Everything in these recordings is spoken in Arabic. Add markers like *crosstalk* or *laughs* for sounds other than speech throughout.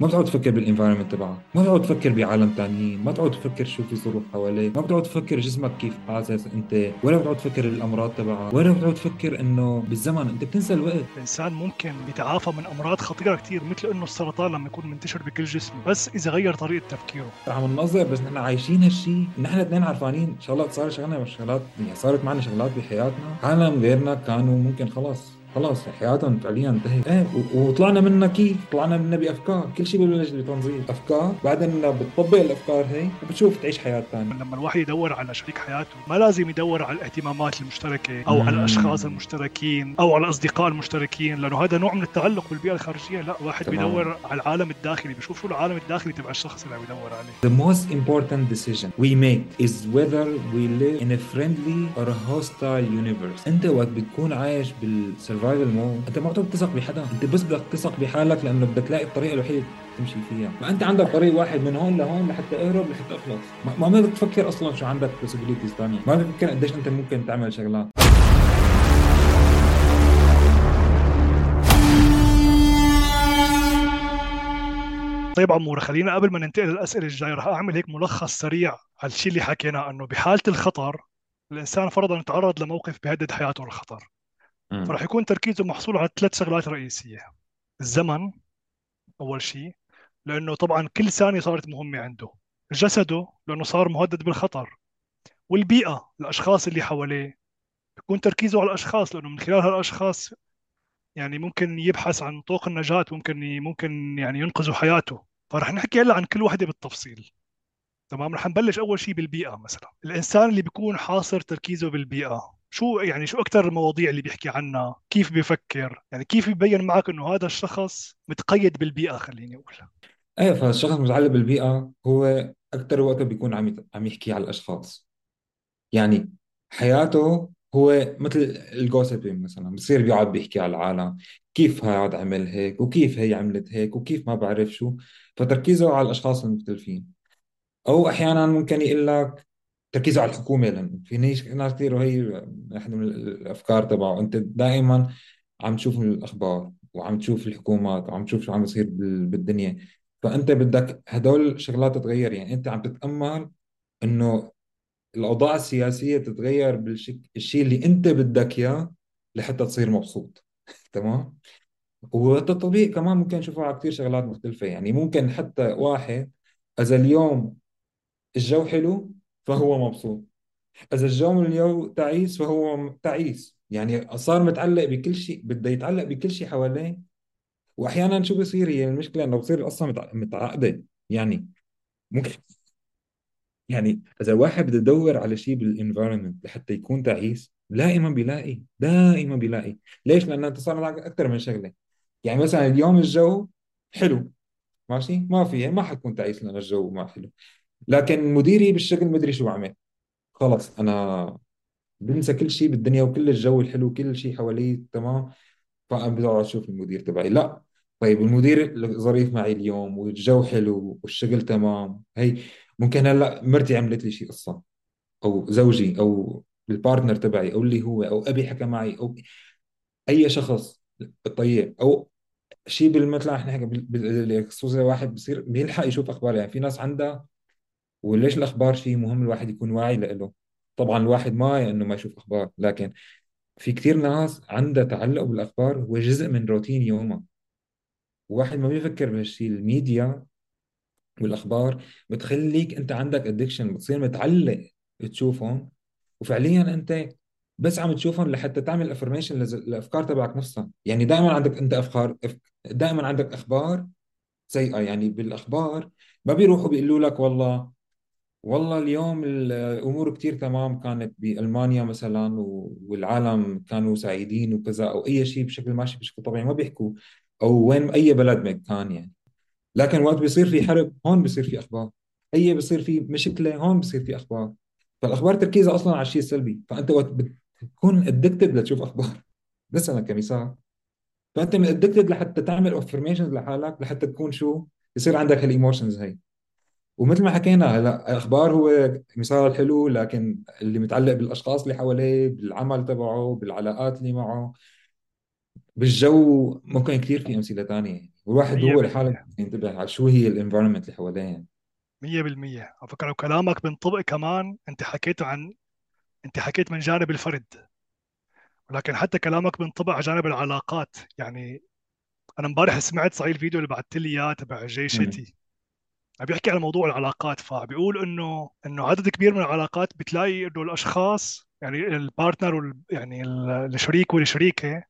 ما بتقعد تفكر بالانفايرمنت تبعك. ما بتقعد تفكر بعالم تانيين ما بتقعد تفكر شو في ظروف حواليك. ما بتقعد تفكر جسمك كيف حاسس انت. ولا بتقعد تفكر الأمراض تبعك. ولا بتقعد تفكر إنه بالزمن انت بتنسى الوقت. الإنسان ممكن يتعافى من أمراض خطيرة كثير مثل إنه السرطان لما يكون منتشر بكل جسمه. بس إذا غير طريقة تفكيره. عم ننظر بس نحن عايشين هالشيء نحن اثنين عارفانين شغلات صار شغلنا شغلات يعني صارت معنا شغلات بحياتنا. عالم غيرنا كانوا ممكن خلاص. خلاص حياتهم فعليا انتهت إيه وطلعنا منها كيف؟ طلعنا منها بافكار، كل شيء ببلش بتنظيم، أفكار، بعدين بتطبق الأفكار هي وبتشوف تعيش حياة ثانية. لما الواحد يدور على شريك حياته ما لازم يدور على الاهتمامات المشتركة أو على الأشخاص المشتركين أو على الأصدقاء المشتركين لأنه هذا نوع من التعلق بالبيئة الخارجية، لا واحد تمام. بيدور على العالم الداخلي بيشوف شو العالم الداخلي تبع الشخص اللي عم يدور عليه. The most important decision we make is whether we live in a friendly or a hostile universe. أنت وقت بتكون عايش بال survival mode أنت ما بتثق بحدا. أنت بس بدك تثق بحالك لأنه بدك تلاقي الطريقة الوحيدة تمشي فيها. فانت عندك طريق واحد من هون لهون لحتى اهرب لحتى أخلص. ما, ما بدك تفكر أصلا شو عندك possibilities ثانية ما بدك تفكر قديش أنت ممكن تعمل شغلات. طيب عمورة خلينا قبل ما ننتقل للأسئلة الجاية رح أعمل هيك ملخص سريع على الشيء اللي حكيناه أنه بحالة الخطر الإنسان فرضا تعرض لموقف بيهدد حياته الخطر فراح يكون تركيزه محصول على ثلاث شغلات رئيسية. الزمن أول شيء لأنه طبعا كل ثانية صارت مهمة عنده. جسده لأنه صار مهدد بالخطر. والبيئة الأشخاص اللي حواليه. يكون تركيزه على الأشخاص لأنه من خلال هالأشخاص يعني ممكن يبحث عن طرق النجاة ممكن ممكن يعني ينقذوا حياته. فرح نحكي هلأ عن كل وحدة بالتفصيل. تمام؟ رح نبلش أول شيء بالبيئة مثلا. الإنسان اللي بيكون حاصر تركيزه بالبيئة. شو يعني شو أكثر المواضيع اللي بيحكي عنها؟ كيف بيفكر يعني كيف يبين معك إنه هذا الشخص متقيد بالبيئة خليني أقول. إيه فالشخص المتعلق بالبيئة هو أكثر وقت بيكون عم عم يحكي على الأشخاص. يعني حياته هو مثل الجوسبين مثلا بصير بيقعد بيحكي على العالم كيف هذا عمل هيك وكيف هي عملت هيك وكيف ما بعرف شو. فتركيزه على الأشخاص المختلفين. أو أحيانا ممكن يقول لك تركيزه على الحكومة لأنه في ناس كثير وهي احد من الأفكار تبعه. أنت دائما عم تشوف الأخبار وعم تشوف الحكومات وعم تشوف شو عم يصير بالدنيا. فأنت بدك هدول الشغلات تتغير. يعني أنت عم تتأمل إنه الأوضاع السياسية تتغير بالشيء اللي أنت بدك إياه لحتى تصير مبسوط. *laughs* تمام؟ والتطبيق كمان ممكن نشوفه على كثير شغلات مختلفة. يعني ممكن حتى واحد إذا اليوم الجو حلو فهو مبسوط. إذا الجو اليوم تعيس فهو تعيس. يعني صار متعلق بكل شيء بده يتعلق بكل شيء حواليه. واحيانا شو بصير هي المشكلة إنه بصير القصة متعقدة. يعني ممكن *laughs* يعني إذا واحد بده يدور على شيء بالانفايرمنت لحتى يكون تعيس دائما بيلاقي دائما بيلاقي. ليش؟ لأنه انت صار معك أكثر من شغلة. يعني مثلا اليوم الجو حلو. ماشي؟ ما في ما حتكون تعيس لأن الجو ما حلو. لكن مديري بالشغل مدري شو عمل. خلص أنا بنسى كل شيء بالدنيا وكل الجو الحلو كل شيء حوالي تمام؟ فأنا بقعد أشوف المدير تبعي. لا. طيب المدير ظريف معي اليوم والجو حلو والشغل تمام. هي ممكن هلأ مرتي عملت لي شيء قصة. أو زوجي أو البارتنر تبعي أو اللي هو أو أبي حكى معي أو أي شخص طيب أو شيء بالمثل إحنا خصوصا واحد بصير بيلحق يشوف أخبار. يعني في ناس عندها وليش الأخبار شيء مهم الواحد يكون واعي له طبعا الواحد ما إنه ما يشوف أخبار لكن في كثير ناس عندها تعلق بالأخبار هو جزء من روتين يومها واحد ما بيفكر بهالشيء الميديا والأخبار بتخليك أنت عندك addiction بتصير متعلق تشوفهم. وفعليا أنت بس عم تشوفهم لحتى تعمل affirmation للافكار تبعك نفسها. يعني دائما عندك أنت افكار دائما عندك أخبار سيئة. يعني بالأخبار ما بيروحوا بيقولوا لك والله والله اليوم الأمور كثير تمام. كانت بألمانيا مثلا والعالم كانوا سعيدين وكذا أو أي شيء بشكل ماشي بشكل طبيعي ما بيحكوا أو وين أي بلد ما كان يعني. لكن وقت بيصير في حرب هون بيصير في أخبار. أي بيصير في مشكلة هون بيصير في أخبار. فالأخبار تركيزها أصلا على الشيء السلبي. فأنت وقت بتكون ادكتد لتشوف أخبار. *laughs* مثلا كمثال. فأنت addicted لحتى تعمل affirmations لحالك لحتى تكون شو يصير عندك هال emotions هي ومثل ما حكينا هلا الأخبار هو مثال حلو لكن اللي متعلق بالأشخاص اللي حواليه بالعمل تبعه بالعلاقات اللي معه بالجو ممكن كثير في أمثلة ثانية والواحد هو لحاله 100% ينتبه على شو هي ال environment اللي حواليه. يعني. 100% على فكرة وكلامك بينطبق كمان أنت حكيت عن أنت حكيت من جانب الفرد. ولكن حتى كلامك بينطبق على جانب العلاقات. يعني أنا امبارح سمعت صحيح الفيديو اللي بعثت لي إياه تبع جي شيتي بيحكي على موضوع العلاقات فبيقول إنه إنه عدد كبير من العلاقات بتلاقي إنه الأشخاص يعني ال partner وال يعني ال- الشريك والشريكة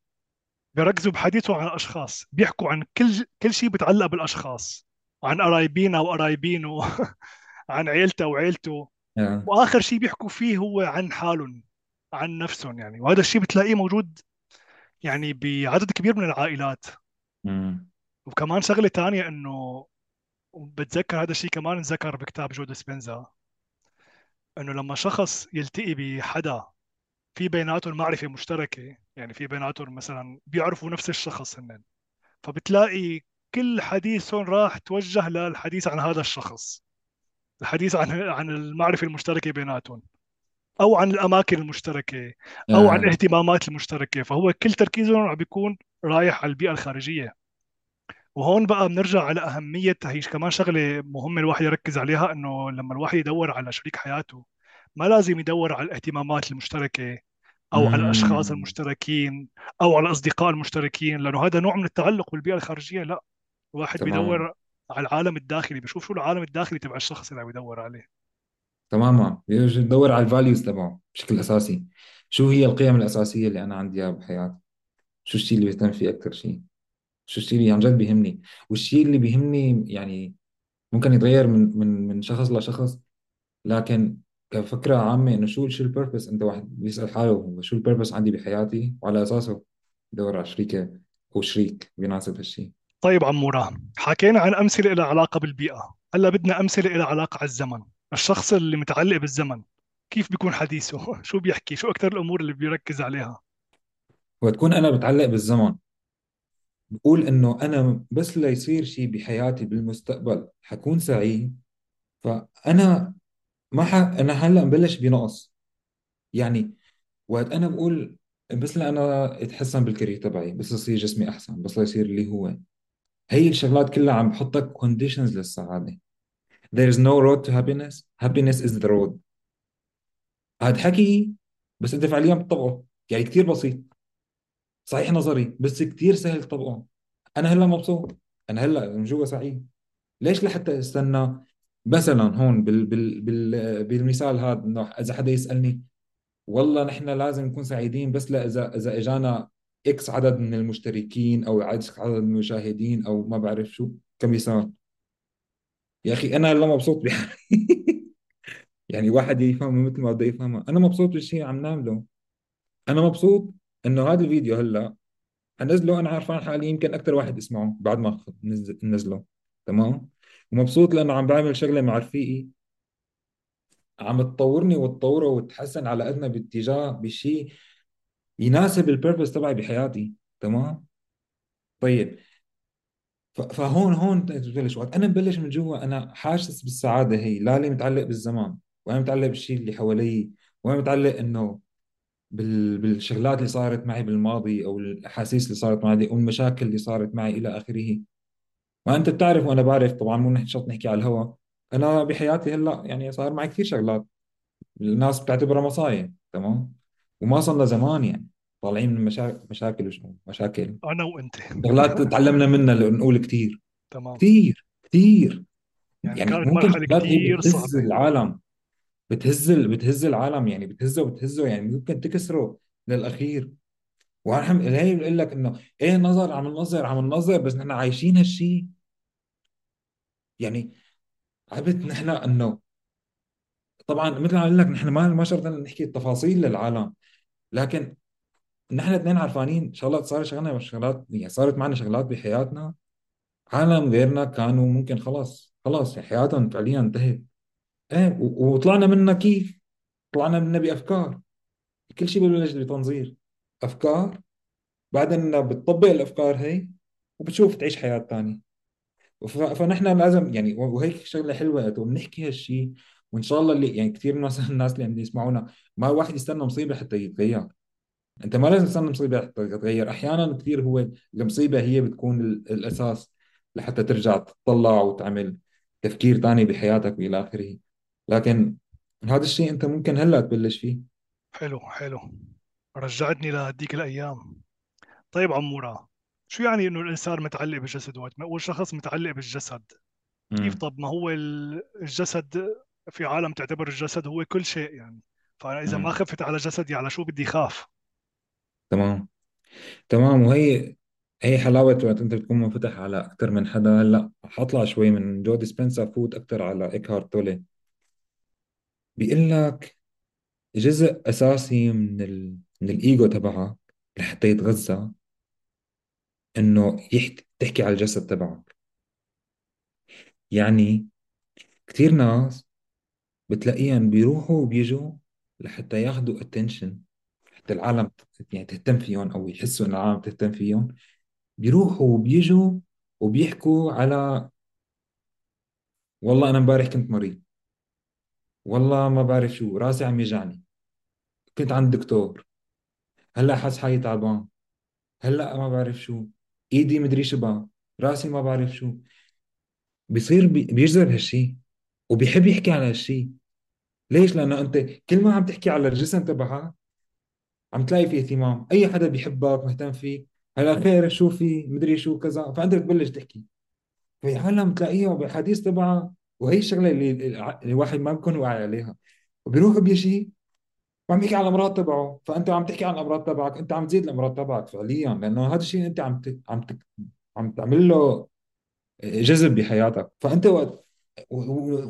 بيركزوا بحديثهم عن الأشخاص بيحكوا عن كل كل شيء بيتعلق بالأشخاص عن قرايبينا وقرايبينه *laughs* عن عيلته وعيلته. وآخر شيء بيحكوا فيه هو عن حالهم عن نفسهم يعني وهذا الشيء بتلاقيه موجود يعني بعدد كبير من العائلات مم. وكمان شغلة تانية إنه بتذكر هذا الشيء كمان انذكر بكتاب جو ديسبنزا إنه لما شخص يلتقي بحدا في بيناتهم معرفه مشتركة يعني في بيناتهم مثلا بيعرفوا نفس الشخص هن فبتلاقي كل حديثهم راح توجه للحديث عن هذا الشخص الحديث عن عن المعرفة المشتركة بيناتهم أو عن الأماكن المشتركة أو عن آه. الاهتمامات المشتركة فهو كل تركيزهم عم بيكون رايح على البيئة الخارجية وهون بقى بنرجع على أهمية هي كمان شغلة مهمة الواحد يركز عليها إنه لما الواحد يدور على شريك حياته ما لازم يدور على الاهتمامات المشتركة أو على الأشخاص مم. المشتركين أو على الأصدقاء المشتركين لأنه هذا نوع من التعلق بالبيئة الخارجية لا. الواحد تماما. بيدور على العالم الداخلي بيشوف شو العالم الداخلي تبع الشخص اللي عم يدور عليه. تماما. ندور على ال values تبعه بشكل أساسي. شو هي القيم الأساسية اللي أنا عندي إياها بحياتي؟ شو الشيء اللي بهتم فيه أكثر شيء الشيء اللي عن جد بيهمني؟ والشيء اللي بيهمني يعني ممكن يتغير من من من شخص لشخص لكن كفكرة عامة إنه شو شو ال purpose أنت واحد بيسأل حاله هو شو ال purpose عندي بحياتي؟ وعلى أساسه بدور على شريكة أو شريك بيناسب هالشيء. طيب عمورة حكينا عن أمثلة لها علاقة بالبيئة. هلأ بدنا أمثلة لها علاقة على الزمن. الشخص اللي متعلق بالزمن كيف بيكون حديثه؟ *laughs* شو بيحكي؟ شو أكثر الأمور اللي بيركز عليها؟ وتكون أنا بتعلق بالزمن. بقول إنه أنا بس ليصير شيء بحياتي بالمستقبل حكون سعيد. فأنا ما ح... أنا هلأ مبلش بنقص. يعني وقت أنا بقول بس لأنا أتحسن بالكارير تبعي بس يصير جسمي أحسن بس يصير اللي هو. هي الشغلات كلها عم بحطك conditions للسعادة. There is no road to happiness. Happiness is the road. هذا حكي بس أنت فعليا بتطبقه. يعني كثير بسيط. صحيح نظري بس كثير سهل تطبقه أنا هلأ مبسوط. أنا هلأ من جوا سعيد. ليش لحتى أستنى؟ مثلا هون بال بال بال بالمثال هذا إذا حدا يسألني والله نحن لازم نكون سعيدين بس لا إذا إذا إجانا إكس عدد من المشتركين أو عدد من المشاهدين أو ما بعرف شو كمثال يا أخي أنا هلأ مبسوط بحالي *laughs* يعني واحد يفهم مثل ما بده يفهمها أنا مبسوط بالشيء عم نعمله. أنا مبسوط إنه هذا الفيديو هلأ أنزله أنا عارفان حالي يمكن أكثر واحد اسمعه بعد ما نز- نزله تمام؟ ومبسوط لأنه عم بعمل شغلة مع رفيقي. عم تطورني وتطوره وتحسن على قدنا باتجاه بشيء يناسب البيربس تبعي بحياتي تمام؟ طيب فهون هون بتبلش وقت. أنا ببلش من جوا أنا حاسس بالسعادة هي لا لي متعلق بالزمان ولا متعلق بالشيء اللي حوالي ولا متعلق إنه. بالشغلات اللي صارت معي بالماضي أو الأحاسيس اللي صارت معي أو المشاكل اللي صارت معي إلى آخره. ما أنت بتعرف وأنا بعرف طبعا مو نحن شرط نحكي على الهوا. أنا بحياتي هلأ يعني صار معي كثير شغلات. الناس بتعتبرها مصايب تمام؟ وما صرنا زمان يعني. طالعين من مشاكل مشاكل وشو مشاكل. أنا وأنت. شغلات تعلمنا منها نقول كثير. تمام. كثير كثير. يعني يعني كانت كتير بتهز صعبة. العالم. بتهز بتهز العالم يعني بتهزه وبتهزه يعني ممكن تكسره للأخير. وأنا هي بقول لك إنه إيه نظر عم ننظر عم ننظر بس نحن عايشين هالشيء يعني عبت نحن إنه طبعا مثل ما قلت لك نحن ما ما شرط نحكي التفاصيل للعالم لكن نحن اثنين عارفانين شغلات صار شغلنا شغلات يعني صارت معنا شغلات بحياتنا. عالم غيرنا كانوا ممكن خلاص خلاص يعني حياتهم فعليا انتهت. إيه وطلعنا منها كيف؟ طلعنا منها بافكار كل شيء ببلش بتنظير؟ أفكار بعدين بتطبق الأفكار هي وبتشوف تعيش حياة ثانية فنحن لازم يعني وهيك شغلة حلوة وبنحكي هالشيء وإن شاء الله اللي يعني كثير مثلا *laughs* الناس اللي عم يسمعونا ما واحد يستنى مصيبة حتى يتغير. أنت ما لازم تستنى مصيبة حتى تتغير. أحيانا كثير هو المصيبة هي بتكون ال- الأساس لحتى ترجع تطلع وتعمل تفكير تاني بحياتك وإلى آخره. لكن هذا الشيء أنت ممكن هلأ تبلش فيه. حلو حلو. رجعتني لهديك الأيام. طيب عمورة شو يعني إنه الإنسان متعلق بالجسد وقت ما أقول شخص متعلق بالجسد؟ كيف امم طب ما هو ال- الجسد في عالم تعتبر الجسد هو كل شيء يعني؟ فأنا إذا ما امم خفت على جسدي على شو بدي خاف؟ تمام. تمام. وهي هي حلاوة وقت أنت بتكون منفتح على أكثر من حدا. هلأ حطلع شوي من جو ديسبنزا فوت أكثر على إيكهارت تولي. بيقول لك جزء أساسي من ال... من الإيجو تبعك لحتى يتغذى إنه يحت... تحكي على الجسد تبعك. يعني كثير ناس بتلاقيهم بيروحوا وبيجوا لحتى ياخذوا attention حتى العالم يعني تهتم فيهم أو يحسوا إن العالم تهتم فيهم. بيروحوا وبيجوا وبيحكوا على والله أنا إمبارح كنت مريض. والله ما بعرف شو راسي عم يجعني. كنت عند دكتور. هلا حاسس حالي تعبان. هلا ما بعرف شو. ايدي مدري شبه راسي ما بعرف شو. بيصير بي... بيجذب هالشي. وبيحب يحكي على هالشي. ليش؟ لأنه أنت كل ما عم تحكي على الجسم تبعها عم تلاقي في اهتمام. أي حدا بيحبك مهتم فيك هلا خير شو في؟ مدري شو كذا. فأنت بتبلش تحكي. في عالم تلاقيها بالحديث تبعها. وهي الشغلة اللي الواحد ما بيكون واعي عليها وبيروح بيجي وعم يحكي عن الأمراض تبعه فأنت عم تحكي عن الأمراض تبعك أنت عم تزيد الأمراض تبعك فعليا لأنه هذا الشيء أنت عم. عم. عم تعمل له جذب بحياتك فأنت وقت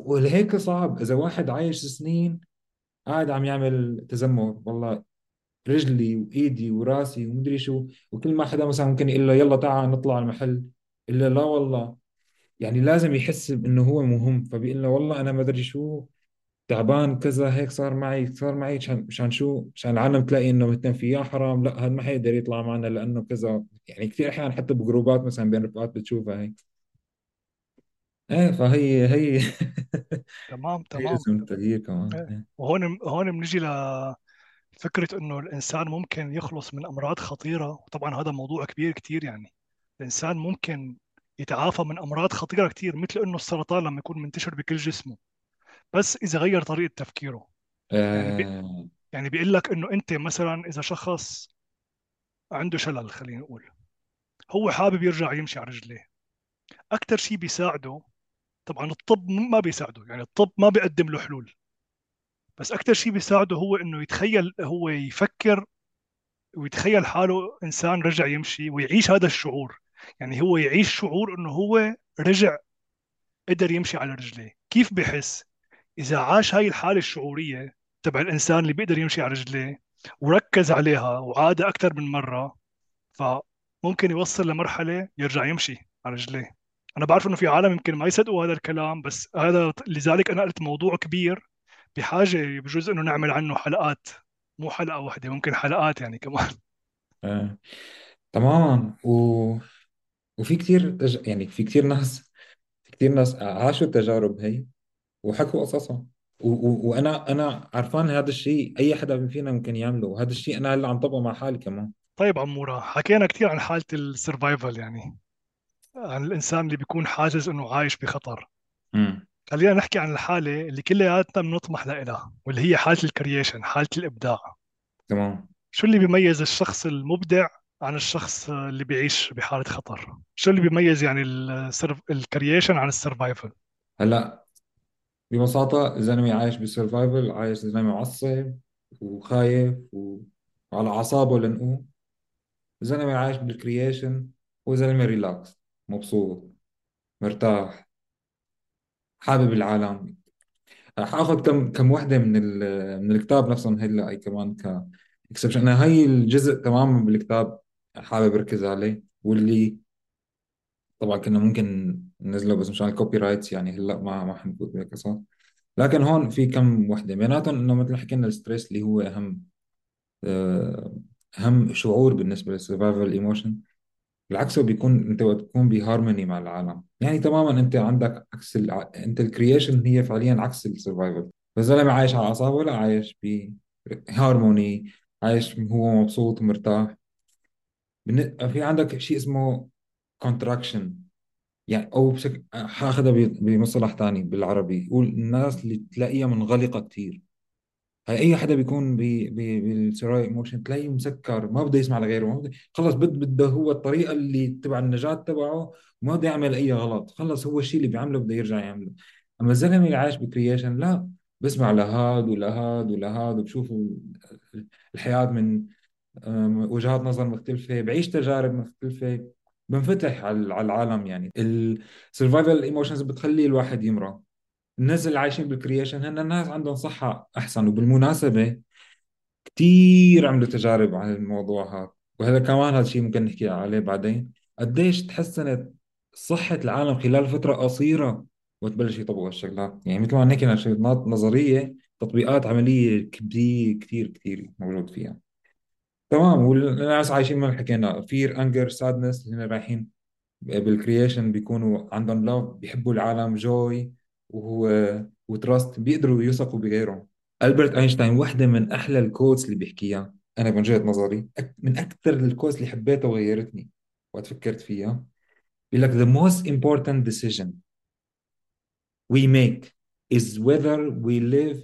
ولهيك صعب إذا واحد عايش سنين قاعد عم يعمل تذمر والله رجلي وإيدي وراسي ومدري شو وكل ما حدا مثلا ممكن يقول له يلا تعال نطلع على المحل الا لا والله يعني لازم يحس إنه هو مهم. فبيقول له والله أنا ما أدري شو تعبان كذا هيك صار معي صار معي. مشان مشان شو؟ مشان العالم تلاقي إنه مهتم فيه يا حرام لا هذا ما حيقدر يطلع معنا لأنه كذا. يعني كثير أحيانا حتى بجروبات مثلا بين رفقات بتشوفها هيك. إيه فهي هي *laughs* تمام هي تمام. جزء من التغيير كمان. إيه. إيه. وهون هون بنجي لفكرة إنه الإنسان ممكن يخلص من أمراض خطيرة. وطبعا هذا موضوع كبير كتير يعني. الإنسان ممكن يتعافى من أمراض خطيرة كتير مثل إنه السرطان لما يكون منتشر بكل جسمه. بس إذا غير طريقة تفكيره. يعني بي آه. يعني بيقول لك إنه أنت مثلا إذا شخص عنده شلل خلينا نقول هو حابب يرجع يمشي على رجليه. أكثر شيء بيساعده طبعا الطب ما بيساعده يعني الطب ما بيقدم له حلول. بس أكثر شيء بيساعده هو إنه يتخيل هو يفكر ويتخيل حاله إنسان رجع يمشي ويعيش هذا الشعور. يعني هو يعيش شعور إنه هو رجع قدر يمشي على رجليه. كيف بحس؟ إذا عاش هاي الحالة الشعورية تبع الإنسان اللي بيقدر يمشي على رجليه وركز عليها وعاد أكثر من مرة فممكن يوصل لمرحلة يرجع يمشي على رجليه. أنا بعرف إنه في عالم يمكن ما يصدقوا هذا الكلام بس هذا لذلك أنا قلت موضوع كبير بحاجة بجوز إنه نعمل عنه حلقات مو حلقة واحدة ممكن حلقات يعني كمان. آه. تماما و... وفي كثير تج... يعني في كثير ناس في كثير ناس عاشوا التجارب هي وحكوا قصصهم و... و... وأنا أنا عرفان هذا الشيء أي حدا فينا ممكن يعمله وهذا الشيء أنا هلأ عم طبقه مع حالي كمان. طيب عمورة حكينا كثير عن حالة ال survival يعني عن الإنسان اللي بيكون حاسس إنه عايش بخطر. خلينا نحكي عن الحالة اللي كلياتنا بنطمح لها واللي هي حالة ال creation حالة الإبداع. تمام. شو اللي بيميز الشخص المبدع عن الشخص اللي بيعيش بحالة خطر شو اللي بيميز يعني. ال creation عن ال survival هلا ببساطة الزلمة عايش بال survival عايش زلمة معصب وخايف. وعلى أعصابه لنقوم الزلمة عايش بال creation هو زلمة ريلاكس مبسوط مرتاح حابب العالم حاخذ كم كم وحدة من. من الكتاب نفسهم هلأ اي كمان ك exception أنا هي الجزء تماما بالكتاب حابب أركز عليه. واللي طبعا كنا ممكن ننزله بس مشان ال copyrights يعني هلا ما ما حنفوت بالقصص لكن هون في كم وحدة. بيناتهم إنه مثل ما حكينا ال stress اللي هو أهم آه، أهم شعور بالنسبة لل survival emotion بالعكس هو بيكون أنت وقت تكون بهارموني مع العالم. يعني تماما أنت عندك عكس الع... أنت ال creation هي فعليا عكس ال survival فالزلمه عايش على أعصابه لا عايش بهارموني عايش هو مبسوط ومرتاح في عندك شيء اسمه contraction يعني أو بشكل حاخذها ب- بمصطلح ثاني بالعربي. يقول الناس اللي تلاقيها منغلقة كثير هاي أي حدا بيكون بال survival emotion تلاقيه مسكر ما بده يسمع لغيره ما بده خلص بد بده هو الطريقة اللي تبع النجاة تبعه وما بده يعمل أي غلط. خلص هو الشيء اللي بيعمله بده يرجع يعمله. أما الزلمة اللي عايش ب creation لا بسمع لهاد ولهاد ولهاد وبشوف الحياة من وجهات نظر مختلفة بعيش تجارب مختلفة بنفتح على العالم يعني. ال survival emotions بتخلي الواحد يمرض الناس اللي عايشين بال creation هن الناس عندهم صحة أحسن وبالمناسبة كثير عملوا تجارب على الموضوع هذا. وهذا كمان هذا الشيء ممكن نحكي عليه بعدين. قديش تحسنت صحة العالم خلال فترة قصيرة وتبلش يطبقوا هالشغلات؟ يعني مثل ما نحكي عن نظرية تطبيقات عملية كبيرة كثير كثير موجود فيها. تمام. والناس عايشين ما حكينا. fear anger sadness اللي هن رايحين. بال creation بيكونوا عندهم love بيحبوا العالم joy وهو و trust بيقدروا يثقوا بغيرهم. ألبرت أينشتاين واحدة من أحلى ال quotes اللي بيحكيها. أنا من وجهة نظري من أكثر ال quotes اللي حبيتها وغيرتني. وقت فكرت فيها. بيقول لك the most important decision we make is whether we live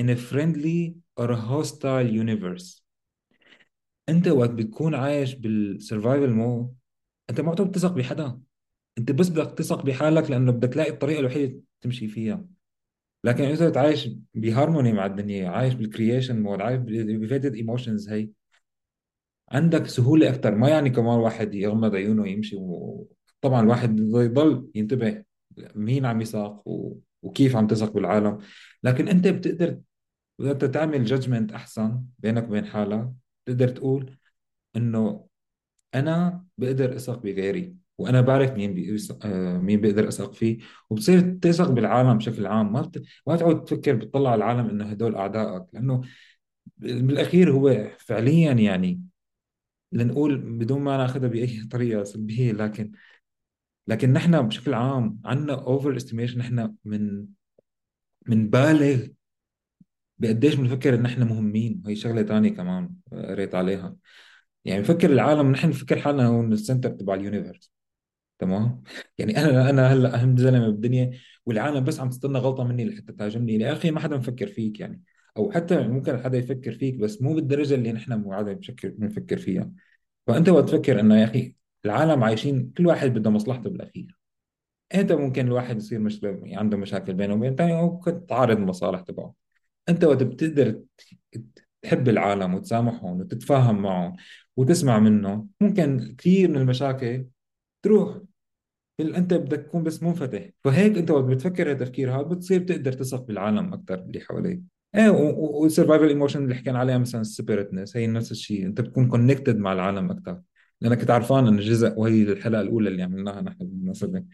in a friendly or a hostile universe. أنت وقت بتكون عايش بال survival mode أنت ما عم تثق بحدا. أنت بس بدك تثق بحالك لأنه بدك تلاقي الطريقة الوحيدة تمشي فيها. لكن إذا بتعيش بهارموني مع الدنيا عايش بال creation mode عايش ب elevated emotions هي عندك سهولة أكثر ما يعني كمان واحد يغمض عيونه ويمشي و... طبعا الواحد يضل ينتبه مين عم يساق و... وكيف عم تثق بالعالم. لكن أنت بتقدر بدك تعمل جادجمنت أحسن بينك وبين حالك. تقدر تقول إنه أنا بقدر أثق بغيري وأنا بعرف مين آه، مين بقدر أثق فيه وبتصير تثق بالعالم بشكل عام. ما بت... ما تعود تفكر بتطلع على العالم إنه هدول أعدائك لأنه بالاخير هو فعليا يعني لنقول بدون ما ناخذها بأي *laughs* طريقة سلبية لكن لكن نحن بشكل عام عندنا overestimation نحن من بنبالغ بقديش بنفكر إن إحنا مهمين؟ وهي شغلة ثانية كمان قريت عليها. يعني بفكر العالم نحن نفكر حالنا هون ال center تبع ال universe تمام؟ يعني أنا أنا هلأ أهم زلمة بالدنيا والعالم بس عم تستنى غلطة مني لحتى تهاجمني. يا أخي ما حدا مفكر فيك يعني. أو حتى ممكن حدا يفكر فيك بس مو بالدرجة اللي نحن بشكل بنفكر فيها. فأنت وقت تفكر إنه يا أخي العالم عايشين كل واحد بده مصلحته بالأخير. انت ممكن الواحد يصير مش يعني عنده مشاكل بينه وبين ثاني أو تعارض المصالح تبعه. أنت وقت بتقدر تحب العالم وتسامحهم وتتفاهم معهم وتسمع منهم. ممكن كثير من المشاكل تروح أنت بدك تكون بس منفتح. فهيك أنت وقت بتفكر هالتفكير هذا بتصير تقدر تثق بالعالم أكثر اللي حواليك. إيه وال survival emotion اللي حكينا عليها مثلا ال separateness هي نفس الشيء. أنت بتكون connected مع العالم أكثر لأنك تعرفان انه جزء وهي الحلقة الأولى اللي عملناها نحن بالمناسبة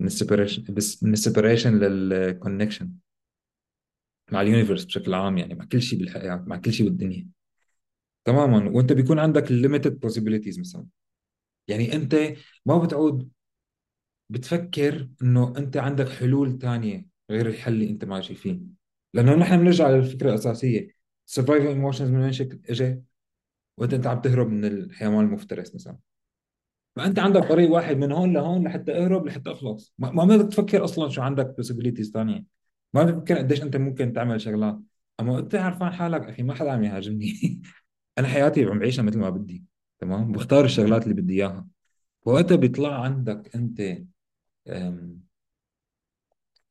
من ال separation بس من ال separation لل connection مع ال universe بشكل عام يعني مع كل شيء بالحياة مع كل شيء بالدنيا. تماما. وأنت بيكون عندك limited possibilities مثلا. يعني أنت ما بتعود بتفكر إنه أنت عندك حلول تانية غير الحل اللي أنت ماشي فيه. لأنه نحن بنرجع للفكرة الأساسية. survival emotions من وين اجى وانت أنت عم تهرب من الحيوان المفترس مثلا. فأنت عندك طريق واحد من هون لهون لحتى أهرب لحتى أخلص. ما ما بدك تفكر أصلا شو عندك possibilities ثانية ما بدك تفكر قديش أنت ممكن تعمل شغلات. أما انت عارفان حالك أخي ما حدا عم يهاجمني. *laughs* أنا حياتي عم بعيشها مثل ما بدي تمام؟ بختار الشغلات اللي بدي إياها. وقتها بيطلع عندك أنت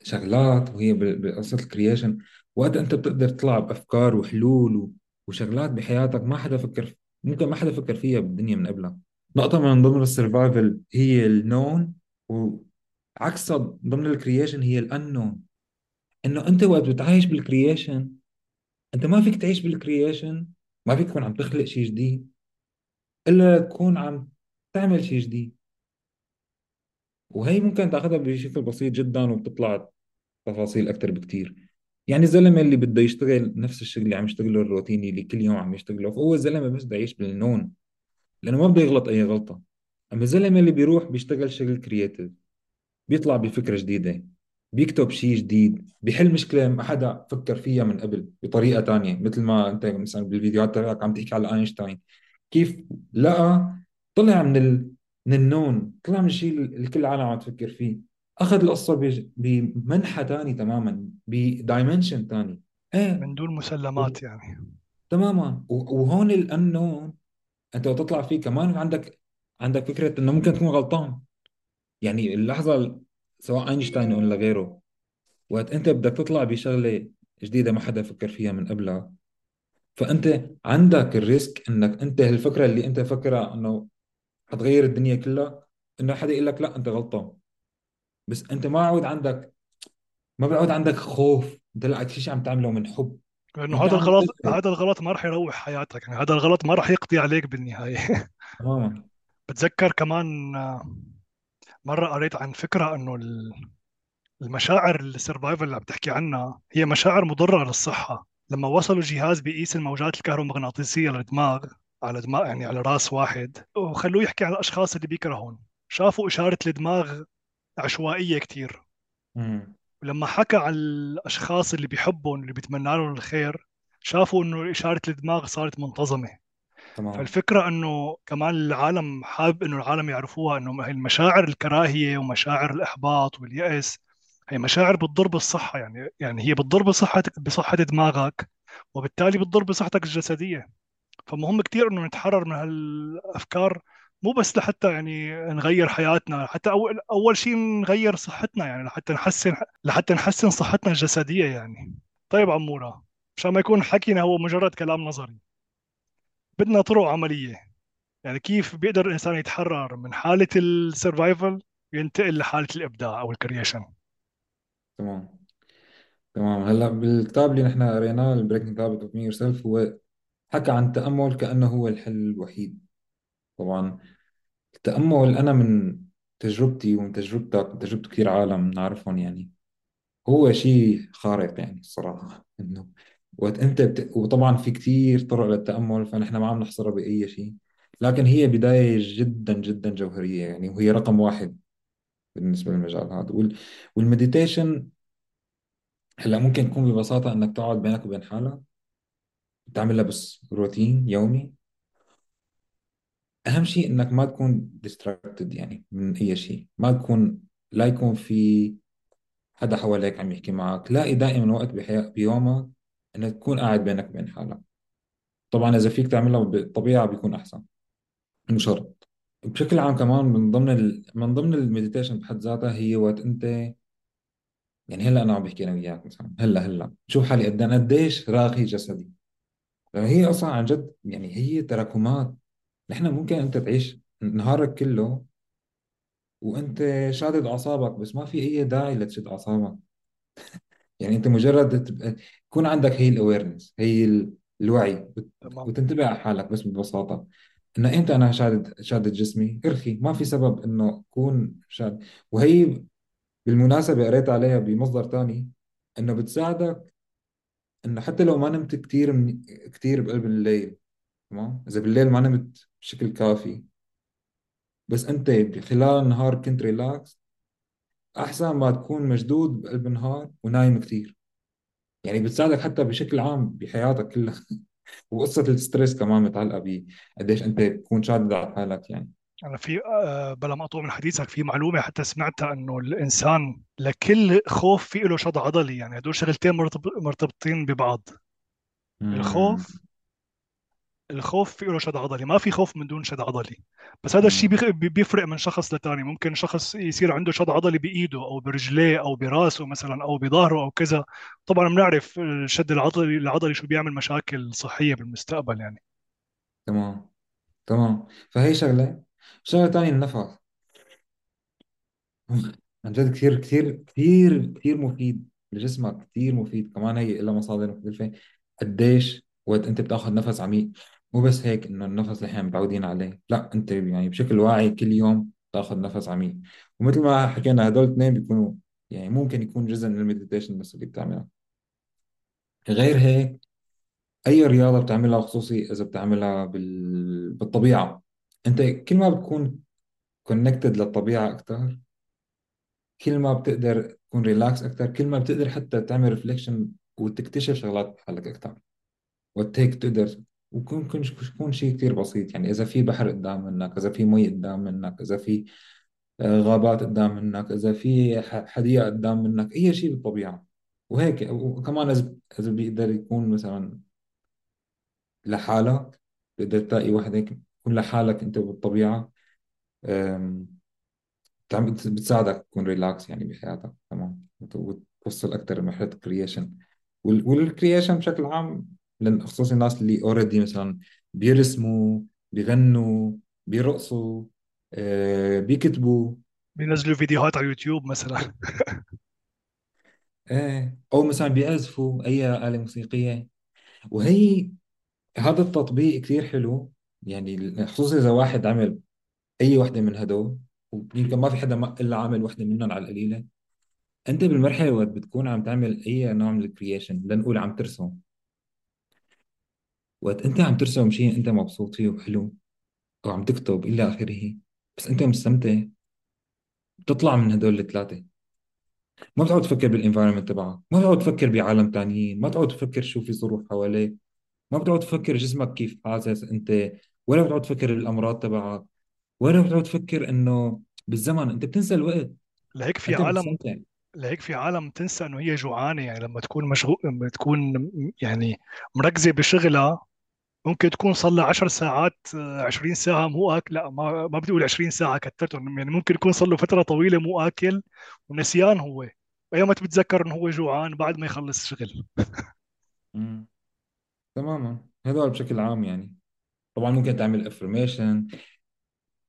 شغلات وهي ب- بقصة ال creation وقت أنت بتقدر تطلع بأفكار وحلول وشغلات بحياتك ما حدا فكر ممكن ما حدا فكر فيها بالدنيا من قبلها نقطة من ضمن ال survival هي ال known وعكسها ضمن ال creation هي الانون إنه أنت وقت بتعيش بال creation أنت ما فيك تعيش بال creation ما فيك تكون عم تخلق شيء جديد إلا تكون عم تعمل شيء جديد. وهي ممكن تأخذها بشكل بسيط جدا وبتطلع تفاصيل أكثر بكثير يعني الزلمة اللي بده يشتغل نفس الشغل اللي عم يشتغله الروتيني اللي كل يوم عم يشتغله فهو الزلمة بس بده يعيش بال known لأنه ما بده يغلط أي غلطة. أما الزلمة اللي بيروح بيشتغل شغل creative بيطلع بفكرة جديدة. بيكتب شيء جديد بيحل مشكلة ما حدا فكر فيها من قبل بطريقة تانية مثل ما انت مثلا بالفيديوهات تبعك عم تحكي على آينشتاين. كيف لقى طلع من من ال known طلع من الشيء اللي كل العالم عم تفكر فيه. أخذ القصة بج- بمنحى ثاني تماما ب dimension ثاني إيه. من دون و- مسلمات يعني. تماما. و- وهون الأنون أنت وتطلع فيه كمان عندك عندك فكرة إنه ممكن تكون غلطان. يعني اللحظة ال- سواء أينشتاين ولا غيره. وقت أنت بدك تطلع بشغلة جديدة ما حدا فكر فيها من قبلها فأنت عندك ال risk إنك أنت الفكرة اللي أنت فكرها إنه حتغير الدنيا كلها إنه حدا يقول لك لا أنت غلطان. بس أنت ما عود عندك ما بيعود عندك خوف. أنت لا شيء عم تعمله من حب. لأنه هذا الغلط هذا الغلط ما راح يروح حياتك. يعني هذا الغلط ما راح يقضي عليك بالنهاية. *laughs* تماما. بتذكر كمان آه، مرة قريت عن فكرة إنه ال- المشاعر ال survival اللي عم تحكي عنها هي مشاعر مضرة للصحة. لما وصلوا جهاز بيقيس الموجات الكهرومغناطيسية للدماغ على دماغ يعني على راس واحد وخلوه يحكي عن الأشخاص اللي بيكرهون. شافوا إشارة الدماغ عشوائية كتير. امم ولما حكى عن الأشخاص اللي بيحبهم اللي بيتمنى لهم الخير شافوا إنه إشارة الدماغ صارت منتظمة. تمام. فالفكرة إنه كمان العالم حابب إنه العالم يعرفوها إنه المشاعر الكراهية ومشاعر الإحباط واليأس هي مشاعر بتضر بالصحة يعني يعني هي بتضر بصحتك بصحة دماغك وبالتالي بتضر بصحتك الجسدية. فمهم كتير إنه نتحرر من هالأفكار مو بس لحتى يعني نغير حياتنا حتى اول أول شيء نغير صحتنا يعني لحتى نحسن لحتى نحسن صحتنا الجسدية يعني. طيب عمورة مشان ما يكون حكينا هو مجرد كلام نظري. بدنا طرق عملية. يعني كيف بيقدر الإنسان يتحرر من حالة ال survival وينتقل لحالة الإبداع أو ال creation تمام. تمام. هلأ بالكتاب اللي نحن قريناه ال Breaking the Habit of Being Yourself هو حكى عن التأمل كأنه هو الحل الوحيد. طبعا التأمل أنا من تجربتي ومن تجربتك وتجربة كثير عالم نعرفهم يعني هو شيء خارق يعني الصراحة. إنه وقت أنت بت... وطبعا في كثير طرق للتأمل فنحن ما عم نحصرها بأي شيء. لكن هي بداية جدا جدا جوهرية يعني وهي رقم واحد بالنسبة للمجال هذا. وال... وال meditation هلأ ممكن تكون ببساطة إنك تقعد بينك وبين حالك تعملها بس روتين يومي. أهم شيء إنك ما تكون distracted يعني من أي شيء. ما تكون لا يكون في حدا حواليك عم يحكي معك. لاقي دائما وقت بحياة بيومك إنك تكون قاعد بينك وبين حالك. طبعا إذا فيك تعملها بالطبيعة بيكون أحسن مو شرط. بشكل عام كمان من ضمن ال... من ضمن ال meditation بحد ذاتها هي وقت أنت يعني هلأ أنا عم بحكي أنا وياك مثلا هلأ هلأ شوف حالي؟ قد قديش راخي جسدي؟ لأن هي أصلا عن جد يعني هي تراكمات. نحن ممكن أنت تعيش نهارك كله وأنت شادد أعصابك بس ما في أي داعي لتشد أعصابك. *laughs* يعني انت مجرد تبقى يكون عندك هي ال awareness هي ال- الوعي وت- تمام. وتنتبه على حالك بس ببساطة. انه إمتى أنا شادد شادد جسمي ارخي ما في سبب إنه أكون شاد وهي بالمناسبة قريت عليها بمصدر ثاني إنه بتساعدك إنه حتى لو ما نمت كثير من كثير بقلب الليل تمام؟ إذا بالليل ما نمت بشكل كافي بس أنت خلال النهار كنت ريلاكس أحسن ما تكون مشدود بقلب النهار ونايم كثير يعني بتساعدك حتى بشكل عام بحياتك كلها. *laughs* وقصة الستريس كمان متعلقة ب قديش أنت تكون شادد على حالك يعني. أنا في آه، بلا ما من حديثك في معلومة حتى سمعتها إنه الإنسان لكل خوف في له شد عضلي. يعني هدول شغلتين مرتب- مرتبطين ببعض. الخوف الخوف في له شد عضلي ما في خوف من دون شد عضلي. بس هذا الشيء بيفرق من شخص لتاني ممكن شخص يصير عنده شد عضلي بإيده أو برجليه أو براسه مثلا أو بظهره أو كذا. طبعا بنعرف الشد العضلي العضلي شو بيعمل مشاكل صحية بالمستقبل يعني. تمام. تمام. فهي شغلة. شغلة تانية النفس. عن جد كثير كثير كثير كثير مفيد لجسمك كثير مفيد. كمان هي لها مصادر مختلفة. قديش وقت أنت بتأخذ نفس عميق. مو بس هيك إنه النفس اللي إحنا متعودين عليه. لا أنت يعني بشكل واعي كل يوم تأخذ نفس عميق. ومثل ما حكينا هدول الاثنين بيكونوا يعني ممكن يكون جزء من ال meditation بس اللي بتعملها. غير هيك أي رياضة بتعملها خصوصي إذا بتعملها بال... بالطبيعة؟ أنت كل ما بتكون connected للطبيعة أكثر كل ما بتقدر تكون ريلاكس أكثر كل ما بتقدر حتى تعمل reflection وتكتشف شغلات بحالك أكثر وهيك تقدر وممكن يكون شيء كثير بسيط. يعني إذا في بحر قدام منك إذا في مي قدام منك إذا في آه، غابات قدام منك إذا في حديقة قدام منك أي شيء بالطبيعة. وهيك وكمان إذا بيقدر يكون مثلا لحالك بتقدر تلاقي وحدة تكون لحالك أنت بالطبيعة بتساعدك تكون ريلاكس يعني بحياتك. تمام. وت- وتوصل أكثر لمرحلة ال creation وال creation بشكل عام لأن خصوصا الناس اللي already مثلا بيرسموا بيغنوا بيرقصوا آه، بيكتبوا. بينزلوا فيديوهات على اليوتيوب مثلا. *laughs* إيه أو مثلا بيعزفوا أي آلة موسيقية. وهي هذا التطبيق كثير حلو. يعني خصوصا إذا واحد عمل أي وحده من هدول ويمكن ما في حدا ما إلا عامل وحده منهم على القليلة. أنت بالمرحلة وقت بتكون عم تعمل أي نوع من الكرييشن لنقول عم ترسم. وقت انت عم ترسم شيء أنت مبسوط فيه وحلو أو عم تكتب إلى آخره بس أنت مستمتع. بتطلع من هدول الثلاثه ما بتقعد تفكر بالانفايرمنت تبعك ما بتقعد تفكر بعالم تانيين ما بتقعد تفكر شو في ظروف حواليك ما بتقعد تفكر جسمك كيف حاسس أنت ولا بتقعد تفكر الأمراض تبعك ولا بتقعد تفكر إنه بالزمن أنت بتنسى الوقت. لهيك في أنت عالم لهيك في عالم تنسى إنه هي جوعانة يعني لما تكون مشغول لما تكون يعني مركزة بشغلها ممكن تكون صار لها 10 ساعات آه، 20 ساعة مو أكل لا ما ما بدي أقول 20 ساعه كثرتهم يعني ممكن يكون صار له فترة طويلة مو أكل ونسيان هو. أيام ما تتذكر إنه هو جوعان بعد ما يخلص شغل. *laughs* مم. تماما. هذول بشكل عام يعني. طبعا ممكن تعمل affirmation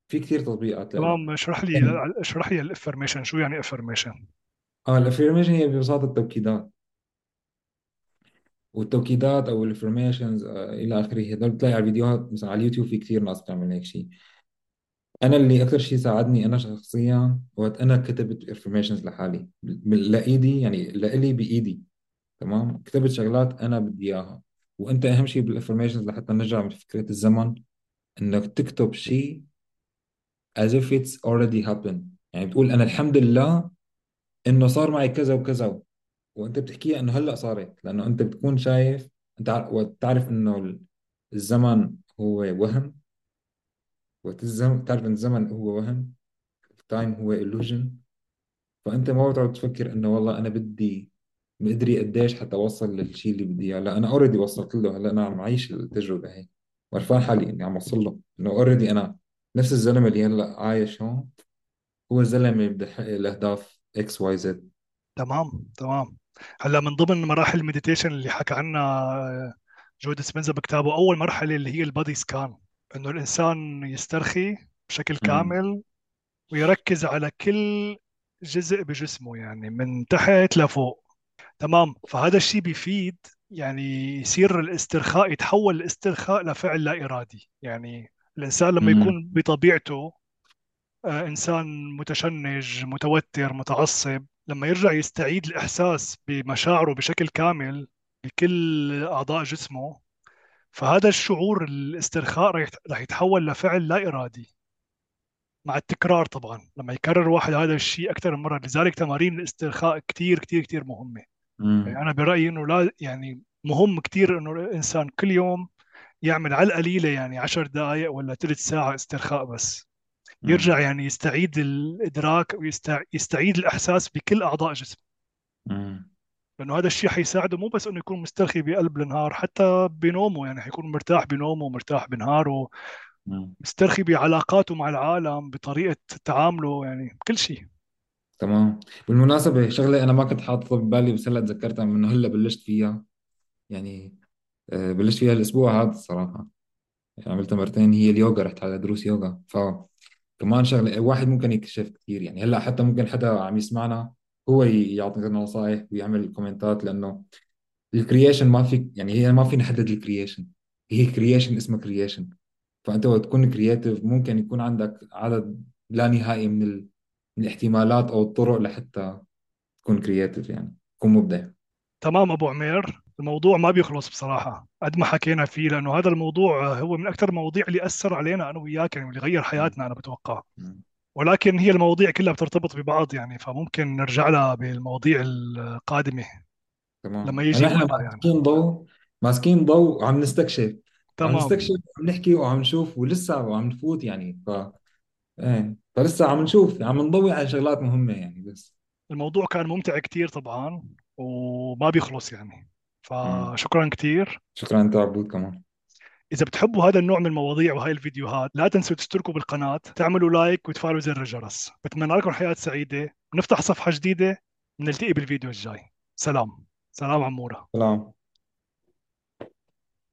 في كثير تطبيقات تمام. اشرح لي اشرح لي ال affirmation شو يعني affirmation آه ال affirmation هي ببساطة التوكيدات. والتوكيدات أو ال affirmations آه إلى آخره. هذول بتلاقي على الفيديوهات مثلا على اليوتيوب في كثير ناس بتعمل هيك شيء أنا اللي أكثر شيء ساعدني أنا شخصيا وقت أنا كتبت affirmations لحالي. لإيدي يعني لإلي بإيدي تمام؟ كتبت شغلات أنا بدي إياها. وأنت أهم شيء بال affirmations لحتى نرجع من فكرة الزمن إنك تكتب شيء as if it's already happened. يعني بتقول أنا الحمد لله إنه صار معي كذا وكذا وأنت بتحكيها إنه هلأ صارت لأنه أنت بتكون شايف أنت عار- وتعرف إنه الزمن هو وهم والزمن تعرف إن الزمن هو وهم ال time هو illusion. فأنت ما بتقعد تفكر إنه والله أنا بدي مدري قديش حتى أوصل للشيء اللي بدي إياه. لا أنا already وصلت له. هلأ أنا عم عايش التجربة هي. وعرفان حالي إني عم أوصل له. إنه already أنا نفس الزلمة اللي هلأ عايش هون هو الزلمة اللي بده يحقق الأهداف X Y Z تمام تمام. هلأ من ضمن مراحل ال meditation اللي حكى عنها آه، جو ديسبنزا بكتابه أول مرحلة اللي هي ال body scan إنه الإنسان يسترخي بشكل كامل ويركز على كل جزء بجسمه يعني من تحت لفوق. تمام. فهذا الشيء بيفيد يعني يصير الاسترخاء يتحول الاسترخاء لفعل لا إرادي. يعني الإنسان لما يكون بطبيعته آه، إنسان متشنج متوتر متعصب لما يرجع يستعيد الإحساس بمشاعره بشكل كامل بكل أعضاء جسمه فهذا الشعور الاسترخاء رح يت- رح يتحول لفعل لا إرادي. مع التكرار طبعا لما يكرر واحد هذا الشيء أكثر من مرة لذلك تمارين الاسترخاء كتير كتير كتير مهمة. يعني امم أنا برأيي إنه لا يعني مهم كتير إنه الإنسان كل يوم يعمل على القليلة يعني عشر دقائق ولا ثلث ساعة استرخاء بس. يرجع يعني يستعيد الإدراك ويستعيد الإحساس بكل أعضاء جسمه. لأنه هذا الشيء حيساعده مو بس إنه يكون مسترخي بقلب النهار حتى بنومه يعني حيكون مرتاح بنومه ومرتاح بنهاره. مسترخي بعلاقاته مع العالم بطريقة تعامله يعني كل شيء. تمام. بالمناسبة شغلة أنا ما كنت حاططها ببالي بس هلأ تذكرتها من إنه هلأ بلشت فيها. يعني آه، بلشت فيها الأسبوع هذا الصراحة. يعني عملتها مرتين هي اليوغا رحت على دروس يوغا. فكمان شغلة واحد ممكن يكتشف كثير يعني. هلأ حتى ممكن حدا عم يسمعنا هو يعطينا نصائح ويعمل كومنتات لأنه ال creation ما في يعني هي ما فينا نحدد ال creation هي creation اسمها creation فأنت وقت تكون creative ممكن يكون عندك عدد لا نهائي من. من الاحتمالات أو الطرق لحتى تكون creative يعني. تكون مبدع. تمام أبو عمير. الموضوع ما بيخلص بصراحة قد ما حكينا فيه لأنه هذا الموضوع هو من أكثر المواضيع اللي أثر علينا أنا وياك يعني واللي غير. حياتنا أنا بتوقع. ولكن هي المواضيع كلها بترتبط ببعض يعني فممكن نرجع لها بالمواضيع القادمة تمام لما يجي وقتها يعني ماسكين ضوء ماسكين ضوء وعم نستكشف عم تمام نستكشف وعم نحكي وعم نشوف ولسه وعم نفوت يعني ف إيه فلسه عم نشوف عم نضوي على شغلات مهمة يعني بس الموضوع كان ممتع كتير طبعا وما بيخلص يعني. فشكرا كتير. شكرا أنت عبود كمان. إذا بتحبوا هذا النوع من المواضيع وهاي الفيديوهات لا تنسوا تشتركوا بالقناة تعملوا لايك وتفعلوا زر الجرس. بتمنى لكم حياة سعيدة. ونفتح صفحة جديدة نلتقي بالفيديو الجاي. سلام. سلام عمورة. سلام.